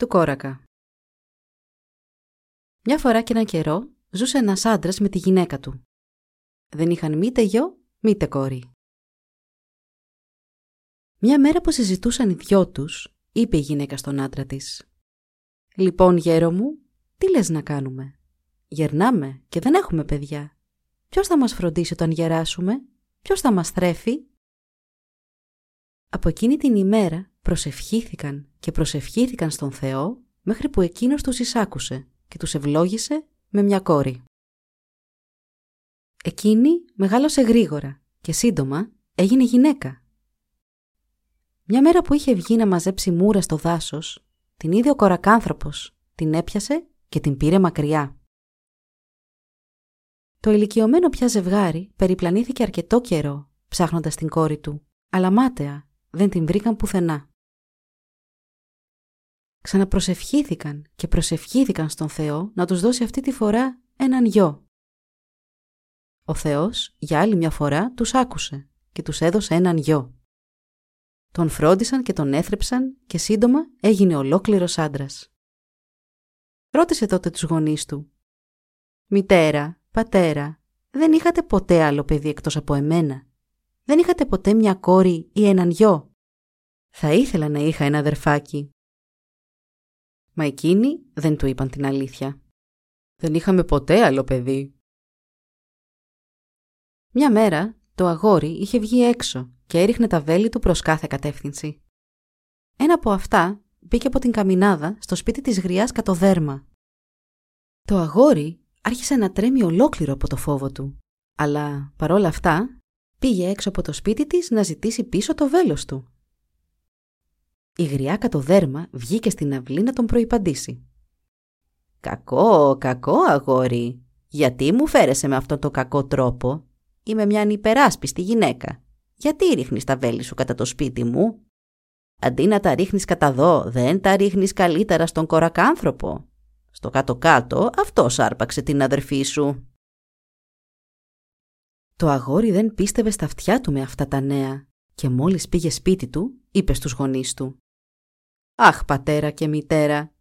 του Κόρακα Μια φορά και έναν καιρό ζούσε ένας άντρας με τη γυναίκα του. Δεν είχαν μήτε γιο, μήτε κόρη. Μια μέρα που συζητούσαν οι δυο τους, είπε η γυναίκα στον άντρα της. «Λοιπόν, γέρο μου, τι λες να κάνουμε; Γερνάμε και δεν έχουμε παιδιά. Ποιος θα μας φροντίσει όταν γεράσουμε, ποιος θα μας θρέφει». Από εκείνη την ημέρα προσευχήθηκαν και προσευχήθηκαν στον Θεό μέχρι που εκείνος τους εισάκουσε και τους ευλόγησε με μια κόρη. Εκείνη μεγάλωσε γρήγορα και σύντομα έγινε γυναίκα. Μια μέρα που είχε βγει να μαζέψει μούρα στο δάσος, την είδε ο κορακάνθρωπος, την έπιασε και την πήρε μακριά. Το ηλικιωμένο πια ζευγάρι περιπλανήθηκε αρκετό καιρό, ψάχνοντας την κόρη του, αλλά μάταια δεν την βρήκαν πουθενά. Ξαναπροσευχήθηκαν και προσευχήθηκαν στον Θεό να τους δώσει αυτή τη φορά έναν γιο. Ο Θεός για άλλη μια φορά τους άκουσε και τους έδωσε έναν γιο. Τον φρόντισαν και τον έθρεψαν και σύντομα έγινε ολόκληρος άντρας. Ρώτησε τότε τους γονείς του. «Μητέρα, πατέρα, δεν είχατε ποτέ άλλο παιδί εκτός από εμένα; Δεν είχατε ποτέ μια κόρη ή έναν γιο; Θα ήθελα να είχα ένα αδερφάκι, Μα εκείνοι δεν του είπαν την αλήθεια. Δεν είχαμε ποτέ άλλο παιδί. Μια μέρα το αγόρι είχε βγει έξω και έριχνε τα βέλη του προς κάθε κατεύθυνση. Ένα από αυτά μπήκε από την καμινάδα στο σπίτι της γριάς κατοδέρμα. Το αγόρι άρχισε να τρέμει ολόκληρο από το φόβο του, αλλά παρόλα αυτά πήγε έξω από το σπίτι της να ζητήσει πίσω το βέλος του. Η γριά κατοδέρμα βγήκε στην αυλή να τον προϋπαντήσει. «Κακό, κακό αγόρι. Γιατί μου φέρεσαι με αυτόν τον κακό τρόπο; Είμαι μια ανυπεράσπιστη γυναίκα. Γιατί ρίχνεις τα βέλη σου κατά το σπίτι μου; Αντί να τα ρίχνεις κατά δω, δεν τα ρίχνεις καλύτερα στον κορακάνθρωπο. Στο κάτω-κάτω αυτός άρπαξε την αδερφή σου». Το αγόρι δεν πίστευε στα αυτιά του με αυτά τα νέα και μόλις πήγε σπίτι του, είπε στους γονείς του. «Αχ, πατέρα και μητέρα,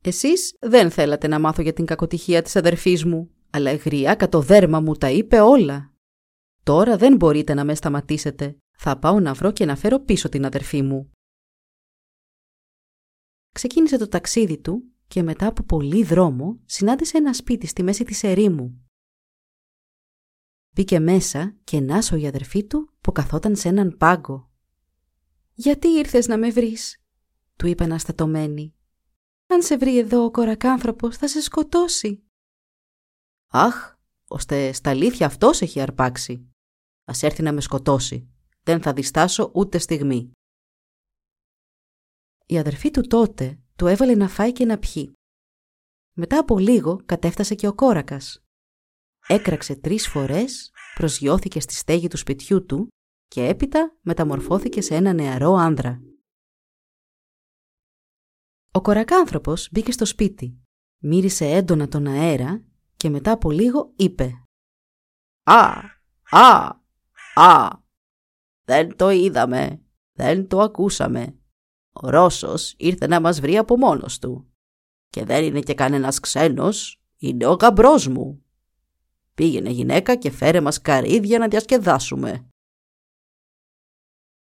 εσείς δεν θέλατε να μάθω για την κακοτυχία της αδερφής μου, αλλά η γριά κατ' δέρμα μου τα είπε όλα. Τώρα δεν μπορείτε να με σταματήσετε. Θα πάω να βρω και να φέρω πίσω την αδερφή μου». Ξεκίνησε το ταξίδι του και μετά από πολύ δρόμο συνάντησε ένα σπίτι στη μέση της ερήμου. Μπήκε μέσα και νάσο η αδερφή του που καθόταν σε έναν πάγκο. «Γιατί ήρθες να με βρεις» του είπε αναστατωμένη. «Αν σε βρει εδώ ο κορακάνθρωπος θα σε σκοτώσει». «Αχ, ώστε στα αλήθεια αυτός έχει αρπάξει. Ας έρθει να με σκοτώσει. Δεν θα διστάσω ούτε στιγμή». Η αδερφή του τότε του έβαλε να φάει και να πιει. Μετά από λίγο κατέφτασε και ο κόρακας. Έκραξε τρεις φορές, προσγειώθηκε στη στέγη του σπιτιού του και έπειτα μεταμορφώθηκε σε ένα νεαρό άνδρα. Ο κορακάνθρωπος μπήκε στο σπίτι, μύρισε έντονα τον αέρα και μετά από λίγο είπε «Α, α, α, δεν το είδαμε, δεν το ακούσαμε. Ο Ρώσος ήρθε να μας βρει από μόνος του. Και δεν είναι και κανένας ξένος, είναι ο γαμπρός μου. Πήγαινε γυναίκα και φέρε μας καρύδια να διασκεδάσουμε.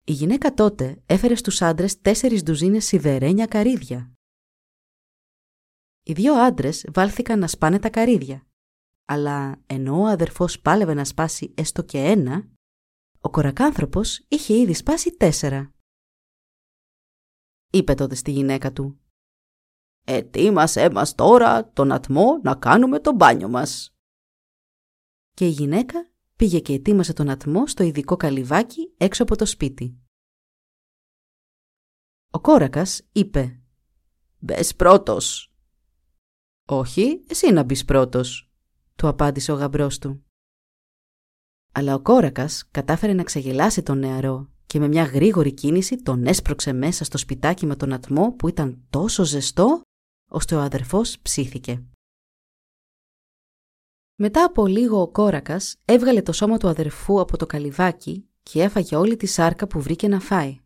Η γυναίκα τότε έφερε στους άντρες τέσσερις ντουζίνες σιδερένια καρύδια. Οι δύο άντρες βάλθηκαν να σπάνε τα καρύδια, αλλά ενώ ο αδερφός πάλευε να σπάσει έστω και ένα, ο κορακάνθρωπος είχε ήδη σπάσει τέσσερα. Είπε τότε στη γυναίκα του «Ετοίμασέ μας τώρα τον ατμό να κάνουμε το μπάνιο μας». Και η γυναίκα πήγε και ετοίμασε τον ατμό στο ειδικό καλυβάκι έξω από το σπίτι. Ο κόρακας είπε Μπες πρώτος. «Όχι, εσύ να μπεις πρώτος», του απάντησε ο γαμπρός του. Αλλά ο κόρακας κατάφερε να ξεγελάσει τον νεαρό και με μια γρήγορη κίνηση τον έσπρωξε μέσα στο σπιτάκι με τον ατμό που ήταν τόσο ζεστό ώστε ο αδερφός ψήθηκε. Μετά από λίγο ο κόρακας έβγαλε το σώμα του αδερφού από το καλυβάκι και έφαγε όλη τη σάρκα που βρήκε να φάει.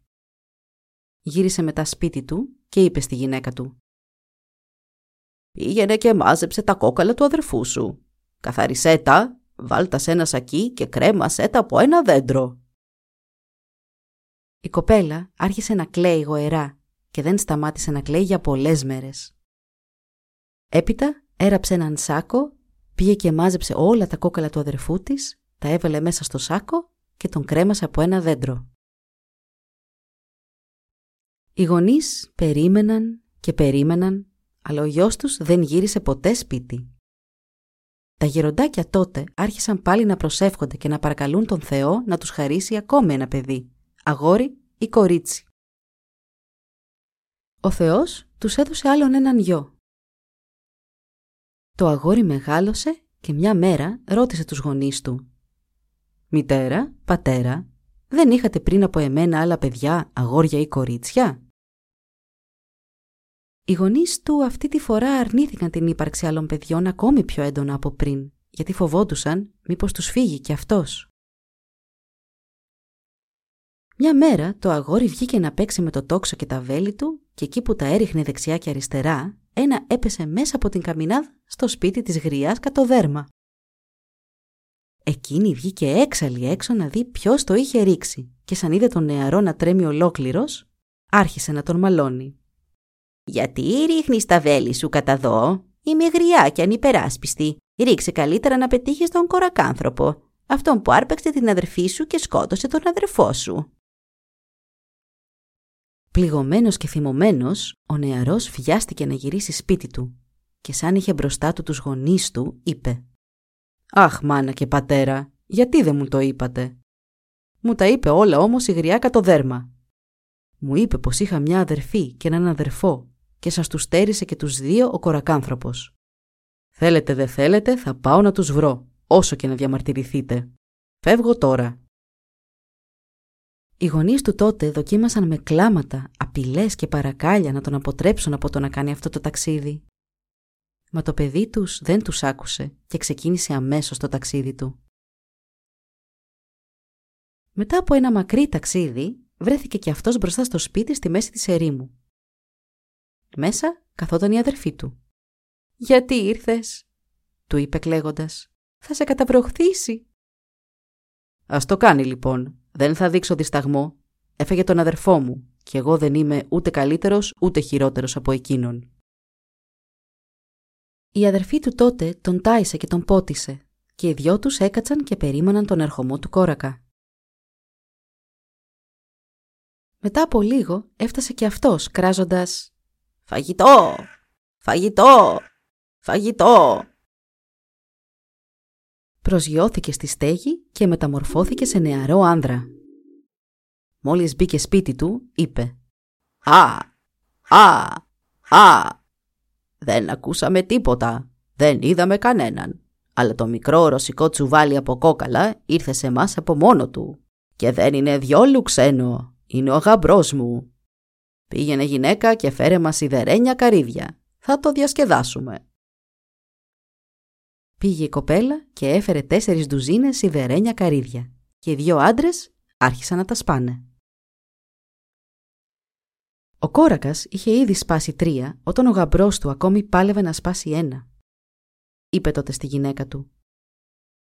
Γύρισε μετά σπίτι του και είπε στη γυναίκα του «Πήγαινε και μάζεψε τα κόκαλα του αδερφού σου. Καθάρισέ τα, βάλτας σε ένα σακί και κρέμασέ τα από ένα δέντρο». Η κοπέλα άρχισε να κλαίει γοερά και δεν σταμάτησε να κλαίει για πολλές μέρες. Έπειτα έραψε έναν σάκο, πήγε και μάζεψε όλα τα κόκαλα του αδερφού της, τα έβαλε μέσα στο σάκο και τον κρέμασε από ένα δέντρο. Οι γονείς περίμεναν και περίμεναν, αλλά ο γιος τους δεν γύρισε ποτέ σπίτι. Τα γεροντάκια τότε άρχισαν πάλι να προσεύχονται και να παρακαλούν τον Θεό να τους χαρίσει ακόμη ένα παιδί, αγόρι ή κορίτσι. Ο Θεός τους έδωσε άλλον έναν γιο. Το αγόρι μεγάλωσε και μια μέρα ρώτησε τους γονείς του «Μητέρα, πατέρα, δεν είχατε πριν από εμένα άλλα παιδιά, αγόρια ή κορίτσια» Οι γονείς του αυτή τη φορά αρνήθηκαν την ύπαρξη άλλων παιδιών ακόμη πιο έντονα από πριν, γιατί φοβόντουσαν μήπως τους φύγει κι αυτός. Μια μέρα το αγόρι βγήκε να παίξει με το τόξο και τα βέλη του και εκεί που τα έριχνε δεξιά και αριστερά, ένα έπεσε μέσα από την καμινάδα στο σπίτι της γριάς κατοδέρμα. Εκείνη βγήκε έξαλλη έξω να δει ποιος το είχε ρίξει και σαν είδε τον νεαρό να τρέμει ολόκληρος, άρχισε να τον μαλώνει. «Γιατί ρίχνεις τα βέλη σου κατά δω, είμαι γριά και ανυπεράσπιστη. Ρίξε καλύτερα να πετύχεις τον κορακάνθρωπο, αυτόν που άρπαξε την αδερφή σου και σκότωσε τον αδερφό σου». Πληγωμένος και θυμωμένος, ο νεαρός βιάστηκε να γυρίσει σπίτι του και σαν είχε μπροστά του τους γονείς του, είπε «Αχ, μάνα και πατέρα, γιατί δεν μου το είπατε» Μου τα είπε όλα όμως η γριά κατοδέρμα. Μου είπε πως είχα μια αδερφή και έναν αδερφό και σας τους στέρισε και τους δύο ο κορακάνθρωπος. Θέλετε δε θέλετε θα πάω να τους βρω, όσο και να διαμαρτυρηθείτε. Φεύγω τώρα. Οι γονείς του τότε δοκίμασαν με κλάματα, απειλές και παρακάλια να τον αποτρέψουν από το να κάνει αυτό το ταξίδι. Μα το παιδί τους δεν τους άκουσε και ξεκίνησε αμέσως το ταξίδι του. Μετά από ένα μακρύ ταξίδι, βρέθηκε και αυτός μπροστά στο σπίτι στη μέση της ερήμου. Μέσα καθόταν η αδερφή του. «Γιατί ήρθες» του είπε κλαίγοντας. «Θα σε καταβροχθήσει». «Ας το κάνει λοιπόν. Δεν θα δείξω δισταγμό. Έφεγε τον αδερφό μου και εγώ δεν είμαι ούτε καλύτερος ούτε χειρότερος από εκείνον». Η αδερφή του τότε τον τάισε και τον πότισε και οι δυο τους έκατσαν και περίμεναν τον ερχομό του κόρακα. Μετά από λίγο έφτασε και αυτός κράζοντας «Φαγητό! Φαγητό! Φαγητό!» Προσγειώθηκε στη στέγη και μεταμορφώθηκε σε νεαρό άνδρα. Μόλις μπήκε σπίτι του, είπε «Α! Α! Α! Δεν ακούσαμε τίποτα. Δεν είδαμε κανέναν. Αλλά το μικρό ρωσικό τσουβάλι από κόκαλα ήρθε σε μας από μόνο του. Και δεν είναι διόλου ξένο. Είναι ο γαμπρός μου. Πήγαινε γυναίκα και φέρε μας σιδερένια καρύδια. Θα το διασκεδάσουμε. Πήγε η κοπέλα και έφερε τέσσερις ντουζίνες σιδερένια καρύδια και οι δύο άντρες άρχισαν να τα σπάνε. Ο κόρακας είχε ήδη σπάσει τρία όταν ο γαμπρός του ακόμη πάλευε να σπάσει ένα. Είπε τότε στη γυναίκα του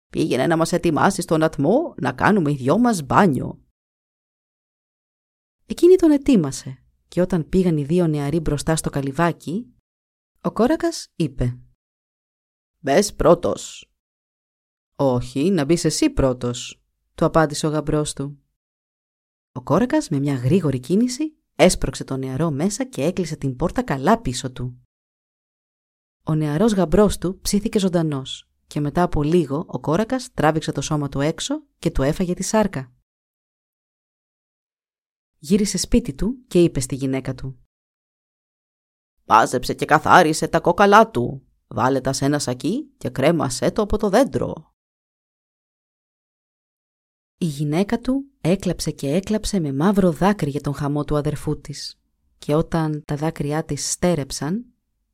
«Πήγαινε να μας ετοιμάσεις τον ατμό να κάνουμε οι δυο μας μπάνιο». Εκείνη τον ετοίμασε και όταν πήγαν οι δύο νεαροί μπροστά στο καλυβάκι, ο κόρακας είπε «Μπες πρώτος». «Όχι, να μπεις εσύ πρώτος», του απάντησε ο γαμπρός του. Ο κόρακας με μια γρήγορη κίνηση έσπρωξε τον νεαρό μέσα και έκλεισε την πόρτα καλά πίσω του. Ο νεαρός γαμπρός του ψήθηκε ζωντανός και μετά από λίγο ο κόρακας τράβηξε το σώμα του έξω και του έφαγε τη σάρκα. Γύρισε σπίτι του και είπε στη γυναίκα του Μάζεψε και καθάρισε τα κόκαλά του. Βάλε τα σε ένα σακί και κρέμασέ το από το δέντρο. Η γυναίκα του έκλαψε και έκλαψε με μαύρο δάκρυ για τον χαμό του αδερφού της και όταν τα δάκρυά της στέρεψαν,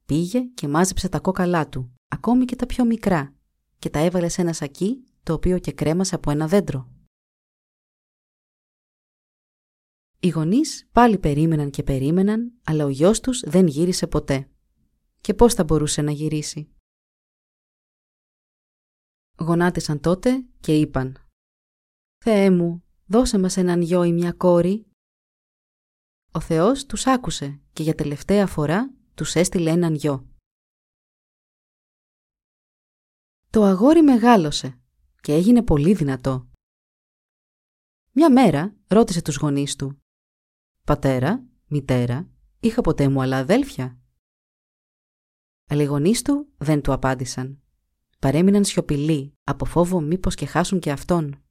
πήγε και μάζεψε τα κόκαλά του, ακόμη και τα πιο μικρά, και τα έβαλε σε ένα σακί το οποίο και κρέμασε από ένα δέντρο. Οι γονείς πάλι περίμεναν και περίμεναν, αλλά ο γιος τους δεν γύρισε ποτέ. Και πώς θα μπορούσε να γυρίσει. Γονάτισαν τότε και είπαν «Θεέ μου, δώσε μας έναν γιο ή μια κόρη». Ο Θεός τους άκουσε και για τελευταία φορά τους έστειλε έναν γιο. Το αγόρι μεγάλωσε και έγινε πολύ δυνατό. Μια μέρα ρώτησε τους γονείς του «Πατέρα, μητέρα, είχα ποτέ μου άλλα αδέλφια» Αλλά οι γονείς του δεν του απάντησαν. Παρέμειναν σιωπηλοί από φόβο μήπως και χάσουν και αυτόν.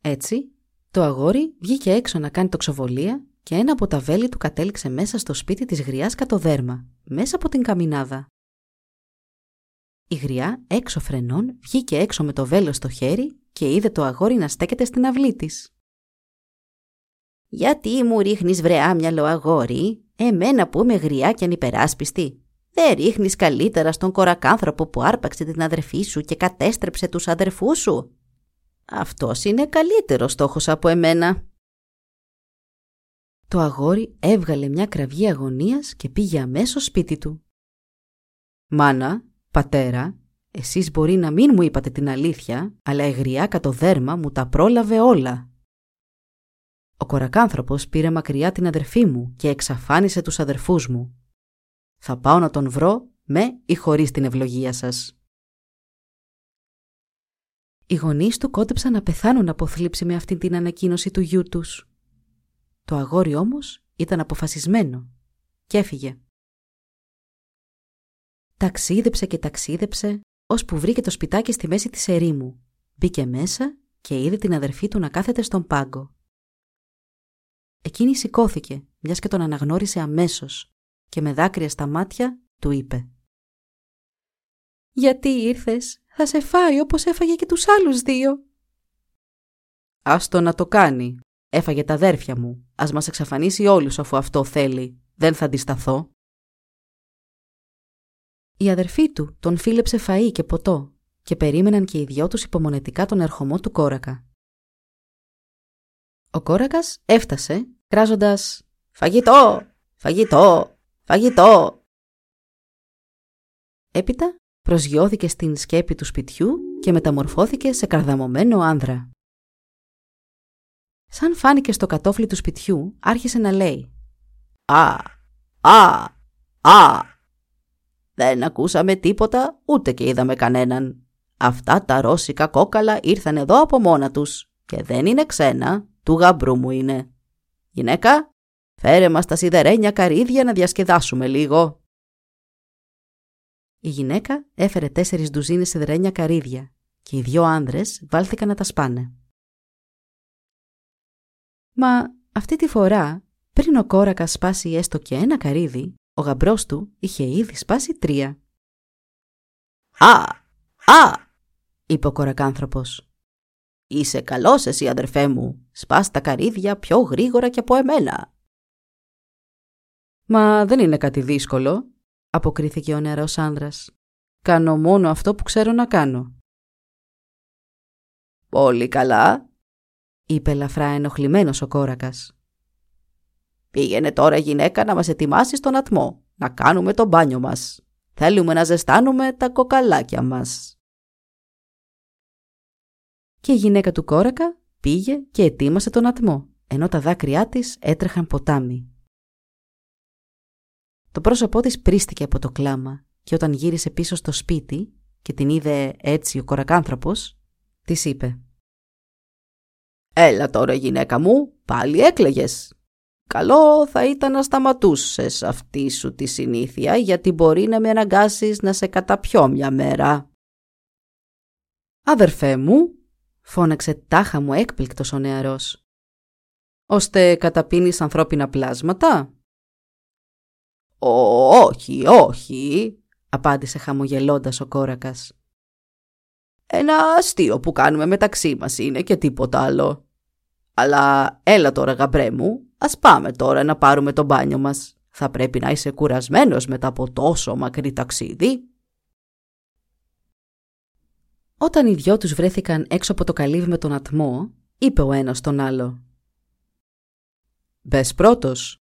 Έτσι, το αγόρι βγήκε έξω να κάνει τοξοβολία και ένα από τα βέλη του κατέληξε μέσα στο σπίτι της γριάς κατοδέρμα, μέσα από την καμινάδα. Η γριά, έξω φρενών, βγήκε έξω με το βέλος στο χέρι και είδε το αγόρι να στέκεται στην αυλή της. «Γιατί μου ρίχνεις βρε άμυαλο αγόρι, εμένα που είμαι γριά και ανυπεράσπιστη. Δεν ρίχνεις καλύτερα στον κορακάνθρωπο που άρπαξε την αδερφή σου και κατέστρεψε τους αδερφούς σου. Αυτός είναι καλύτερος στόχος από εμένα». Το αγόρι έβγαλε μια κραυγή αγωνίας και πήγε αμέσως σπίτι του. «Μάνα, πατέρα, εσείς μπορεί να μην μου είπατε την αλήθεια, αλλά η γριά κατ' δέρμα μου τα πρόλαβε όλα. Ο κορακάνθρωπος πήρε μακριά την αδερφή μου και εξαφάνισε τους αδερφούς μου. Θα πάω να τον βρω με ή χωρίς την ευλογία σας. Οι γονείς του κόντεψαν να πεθάνουν από θλίψη με αυτή την ανακοίνωση του γιού τους. Το αγόρι όμως ήταν αποφασισμένο και έφυγε. Ταξίδεψε και ταξίδεψε, ώσπου βρήκε το σπιτάκι στη μέση της ερήμου. Μπήκε μέσα και είδε την αδερφή του να κάθεται στον πάγκο. Εκείνη σηκώθηκε, μιας και τον αναγνώρισε αμέσως και με δάκρυα στα μάτια του είπε «Γιατί ήρθες, θα σε φάει όπως έφαγε και τους άλλους δύο». «Άστο να το κάνει. Έφαγε τα αδέρφια μου. Ας μας εξαφανίσει όλους αφού αυτό θέλει. Δεν θα αντισταθώ». Η αδερφή του τον φίλεψε φαΐ και ποτό και περίμεναν και οι δυο τους υπομονετικά τον ερχομό του κόρακα. Ο κόρακας έφτασε κράζοντας «Φαγητό! Φαγητό! Φαγητό!» Έπειτα προσγειώθηκε στην σκέπη του σπιτιού και μεταμορφώθηκε σε καρδαμωμένο άνδρα. Σαν φάνηκε στο κατόφλι του σπιτιού, άρχισε να λέει «Α! Α! Α!» Δεν ακούσαμε τίποτα, ούτε και είδαμε κανέναν. Αυτά τα ρώσικα κόκαλα ήρθαν εδώ από μόνα τους και δεν είναι ξένα, του γαμπρού μου είναι. Γυναίκα, φέρε μας τα σιδερένια καρύδια να διασκεδάσουμε λίγο. Η γυναίκα έφερε τέσσερις ντουζίνες σιδερένια καρύδια και οι δυο άνδρες βάλθηκαν να τα σπάνε. Μα αυτή τη φορά, πριν ο κόρακας σπάσει έστω και ένα καρύδι, ο γαμπρός του είχε ήδη σπάσει τρία. «Α! Α!» είπε ο κορακάνθρωπος. «Είσαι καλός εσύ αδερφέ μου, σπάς τα καρύδια πιο γρήγορα και από εμένα». «Μα δεν είναι κάτι δύσκολο», αποκρίθηκε ο νεαρός άνδρας. «Κάνω μόνο αυτό που ξέρω να κάνω». «Πολύ καλά», είπε ελαφρά ενοχλημένος ο κόρακας. Πήγαινε τώρα γυναίκα να μας ετοιμάσεις τον ατμό, να κάνουμε το μπάνιο μας. Θέλουμε να ζεστάνουμε τα κοκαλάκια μας. Και η γυναίκα του κόρακα πήγε και ετοίμασε τον ατμό, ενώ τα δάκρυά της έτρεχαν ποτάμι. Το πρόσωπό της πρίστηκε από το κλάμα και όταν γύρισε πίσω στο σπίτι και την είδε έτσι ο κορακάνθρωπος, της είπε «Έλα τώρα γυναίκα μου, πάλι έκλαιγες. Καλό θα ήταν να σταματούσες αυτή σου τη συνήθεια γιατί μπορεί να με αναγκάσεις να σε καταπιώ μια μέρα. «Αδερφέ μου», φώναξε τάχα μου έκπληκτος ο νεαρός, «ώστε καταπίνεις ανθρώπινα πλάσματα» «Όχι, όχι», απάντησε χαμογελώντας ο κόρακας. «Ένα αστείο που κάνουμε μεταξύ μας είναι και τίποτα άλλο. Αλλά έλα τώρα γαμπρέ μου, ας πάμε τώρα να πάρουμε το μπάνιο μας. Θα πρέπει να είσαι κουρασμένος μετά από τόσο μακρύ ταξίδι». Όταν οι δυο τους βρέθηκαν έξω από το καλύβι με τον ατμό, είπε ο ένας τον άλλο. «Μπες πρώτος».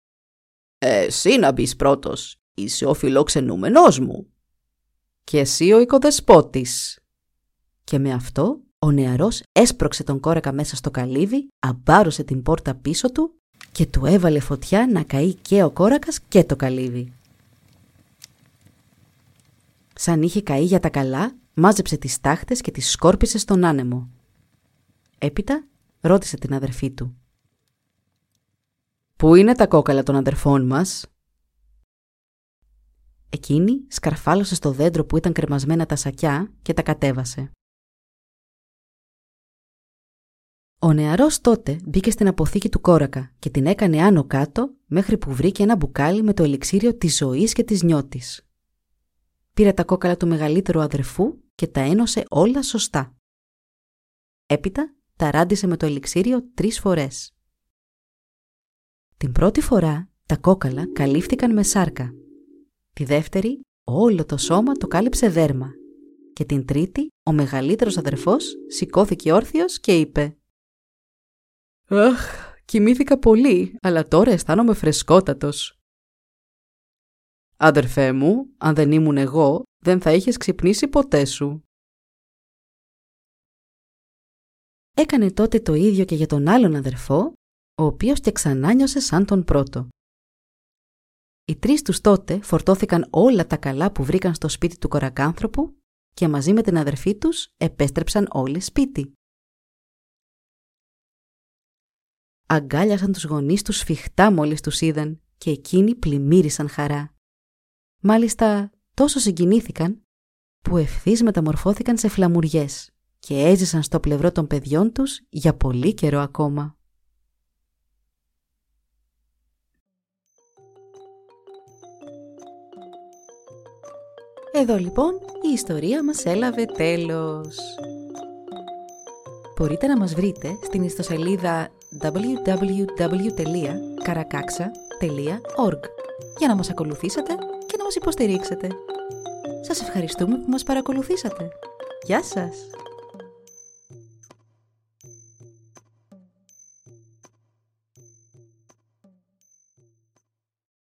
«Εσύ να μπεις πρώτος. Είσαι ο φιλοξενούμενός μου». «Και εσύ ο οικοδεσπότης». Και με αυτό ο νεαρός έσπρωξε τον κόρακα μέσα στο καλύβι, αμπάρωσε την πόρτα πίσω του και του έβαλε φωτιά να καεί και ο κόρακας και το καλύβι. Σαν είχε καεί για τα καλά, μάζεψε τις τάχτες και τις σκόρπισε στον άνεμο. Έπειτα ρώτησε την αδερφή του. «Πού είναι τα κόκαλα των αδερφών μας» Εκείνη σκαρφάλωσε στο δέντρο που ήταν κρεμασμένα τα σακιά και τα κατέβασε. Ο νεαρός τότε μπήκε στην αποθήκη του κόρακα και την έκανε άνω κάτω μέχρι που βρήκε ένα μπουκάλι με το ελιξίριο της ζωής και της νιώτης. Πήρε τα κόκαλα του μεγαλύτερου αδερφού και τα ένωσε όλα σωστά. Έπειτα τα ράντισε με το ελιξίριο τρεις φορές. Την πρώτη φορά τα κόκαλα καλύφθηκαν με σάρκα. Τη δεύτερη όλο το σώμα το κάλυψε δέρμα. Και την τρίτη ο μεγαλύτερος αδερφός σηκώθηκε όρθιος και είπε «Αχ, κοιμήθηκα πολύ, αλλά τώρα αισθάνομαι φρεσκότατος». «Αδερφέ μου, αν δεν ήμουν εγώ, δεν θα είχες ξυπνήσει ποτέ σου». Έκανε τότε το ίδιο και για τον άλλον αδερφό, ο οποίος και ξανά νιώσε σαν τον πρώτο. Οι τρεις τους τότε φορτώθηκαν όλα τα καλά που βρήκαν στο σπίτι του κορακάνθρωπου και μαζί με την αδερφή τους επέστρεψαν όλοι σπίτι. Αγκάλιασαν τους γονείς τους σφιχτά μόλις τους είδαν και εκείνοι πλημμύρισαν χαρά. Μάλιστα τόσο συγκινήθηκαν που ευθύς μεταμορφώθηκαν σε φλαμουριές και έζησαν στο πλευρό των παιδιών τους για πολύ καιρό ακόμα. Εδώ λοιπόν η ιστορία μας έλαβε τέλος. Μπορείτε να μας βρείτε στην ιστοσελίδα www.karakaksa.org για να μας ακολουθήσετε και να μας υποστηρίξετε. Σας ευχαριστούμε που μας παρακολουθήσατε. Γεια σας!